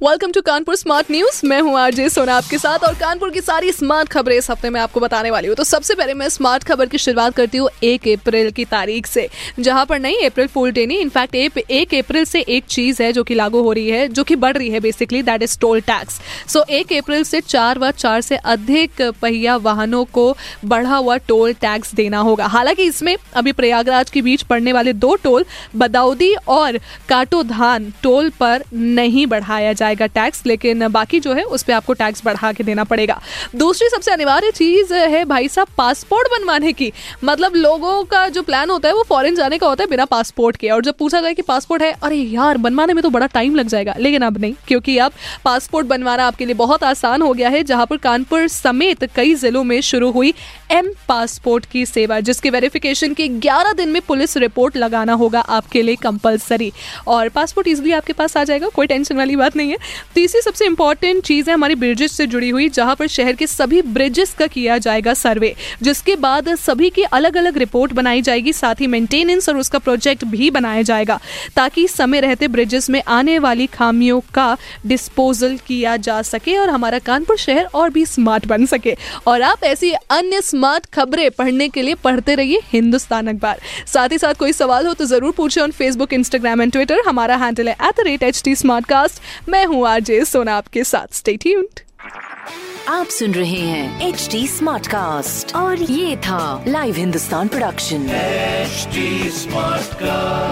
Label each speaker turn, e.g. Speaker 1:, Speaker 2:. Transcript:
Speaker 1: welcome to Kanpur smart news मैं हूँ RJ सोना आपके साथ और कानपुर की सारी स्मार्ट खबरें इस हफ़्ते में आपको बताने वाली हूँ। तो सबसे पहले मैं स्मार्ट खबर की शुरुआत करती हूँ एक अप्रैल की तारीख से, जहाँ पर नहीं अप्रैल फुल डे नहीं इनफैक्ट एक अप्रैल से एक चीज़ है जो कि लागू हो रही है, जो कि बढ़ रही है basically that is toll tax so एक अप्रैल से चार व चार से अधिक पहिया वाहनों को बढ़ा हुआ टोल टैक्स देना होगा। हालाँकि इसमें अभी प्रयागराज के बीच पड़ने वाले दो टोल बदाउदी और काटोधान टोल पर नहीं बढ़ाया जाए जाएगा टैक्स, लेकिन बाकी जो है उस पर आपको टैक्स बढ़ा के देना पड़ेगा। दूसरी सबसे अनिवार्य चीज़ है भाई साहब, पासपोर्ट बनवाने की। मतलब लोगों का जो प्लान होता है वो फॉरेन जाने का होता है बिना पासपोर्ट के। और जब पूछा जाए कि पासपोर्ट है, अरे यार, बनवाने में तो बड़ा टाइम लग जाएगा। लेकिन अब नहीं, क्योंकि अब पासपोर्ट बनवाना आपके लिए बहुत आसान हो गया है, जहाँ पर कानपुर समेत कई जिलों में शुरू हुई एम पासपोर्ट की सेवा, जिसके वेरिफिकेशन के 11 दिन में पुलिस रिपोर्ट लगाना होगा आपके लिए कंपलसरी और पासपोर्ट इजिली आपके पास आ जाएगा, कोई टेंशन वाली बात नहीं है। तीसरी सबसे इंपॉर्टेंट चीज़ है हमारी ब्रिजेस से जुड़ी हुई, जहाँ पर शहर के सभी ब्रिजेस का किया जाएगा सर्वे जिसके बाद सभी की अलग अलग रिपोर्ट बनाई जाएगी, साथ ही मेंटेनेंस और उसका प्रोजेक्ट भी बनाया जाएगा, ताकि समय रहते ब्रिजेस में आने वाली खामियों का डिस्पोजल किया जा सके और हमारा कानपुर शहर और भी स्मार्ट बन सके। और आप ऐसी अन्य स्मार्ट खबरें पढ़ने के लिए पढ़ते रहिए हिंदुस्तान अखबार। साथ ही साथ कोई सवाल हो तो ज़रूर पूछे on Facebook Instagram and Twitter हमारा हैंडल है at the rate H T मैं हूँ हूँ आरजे सोना आपके साथ। स्टे ट्यून्ड
Speaker 2: आप सुन रहे हैं एच डी स्मार्ट कास्ट और ये था live Hindustan production
Speaker 3: smart Smartcast.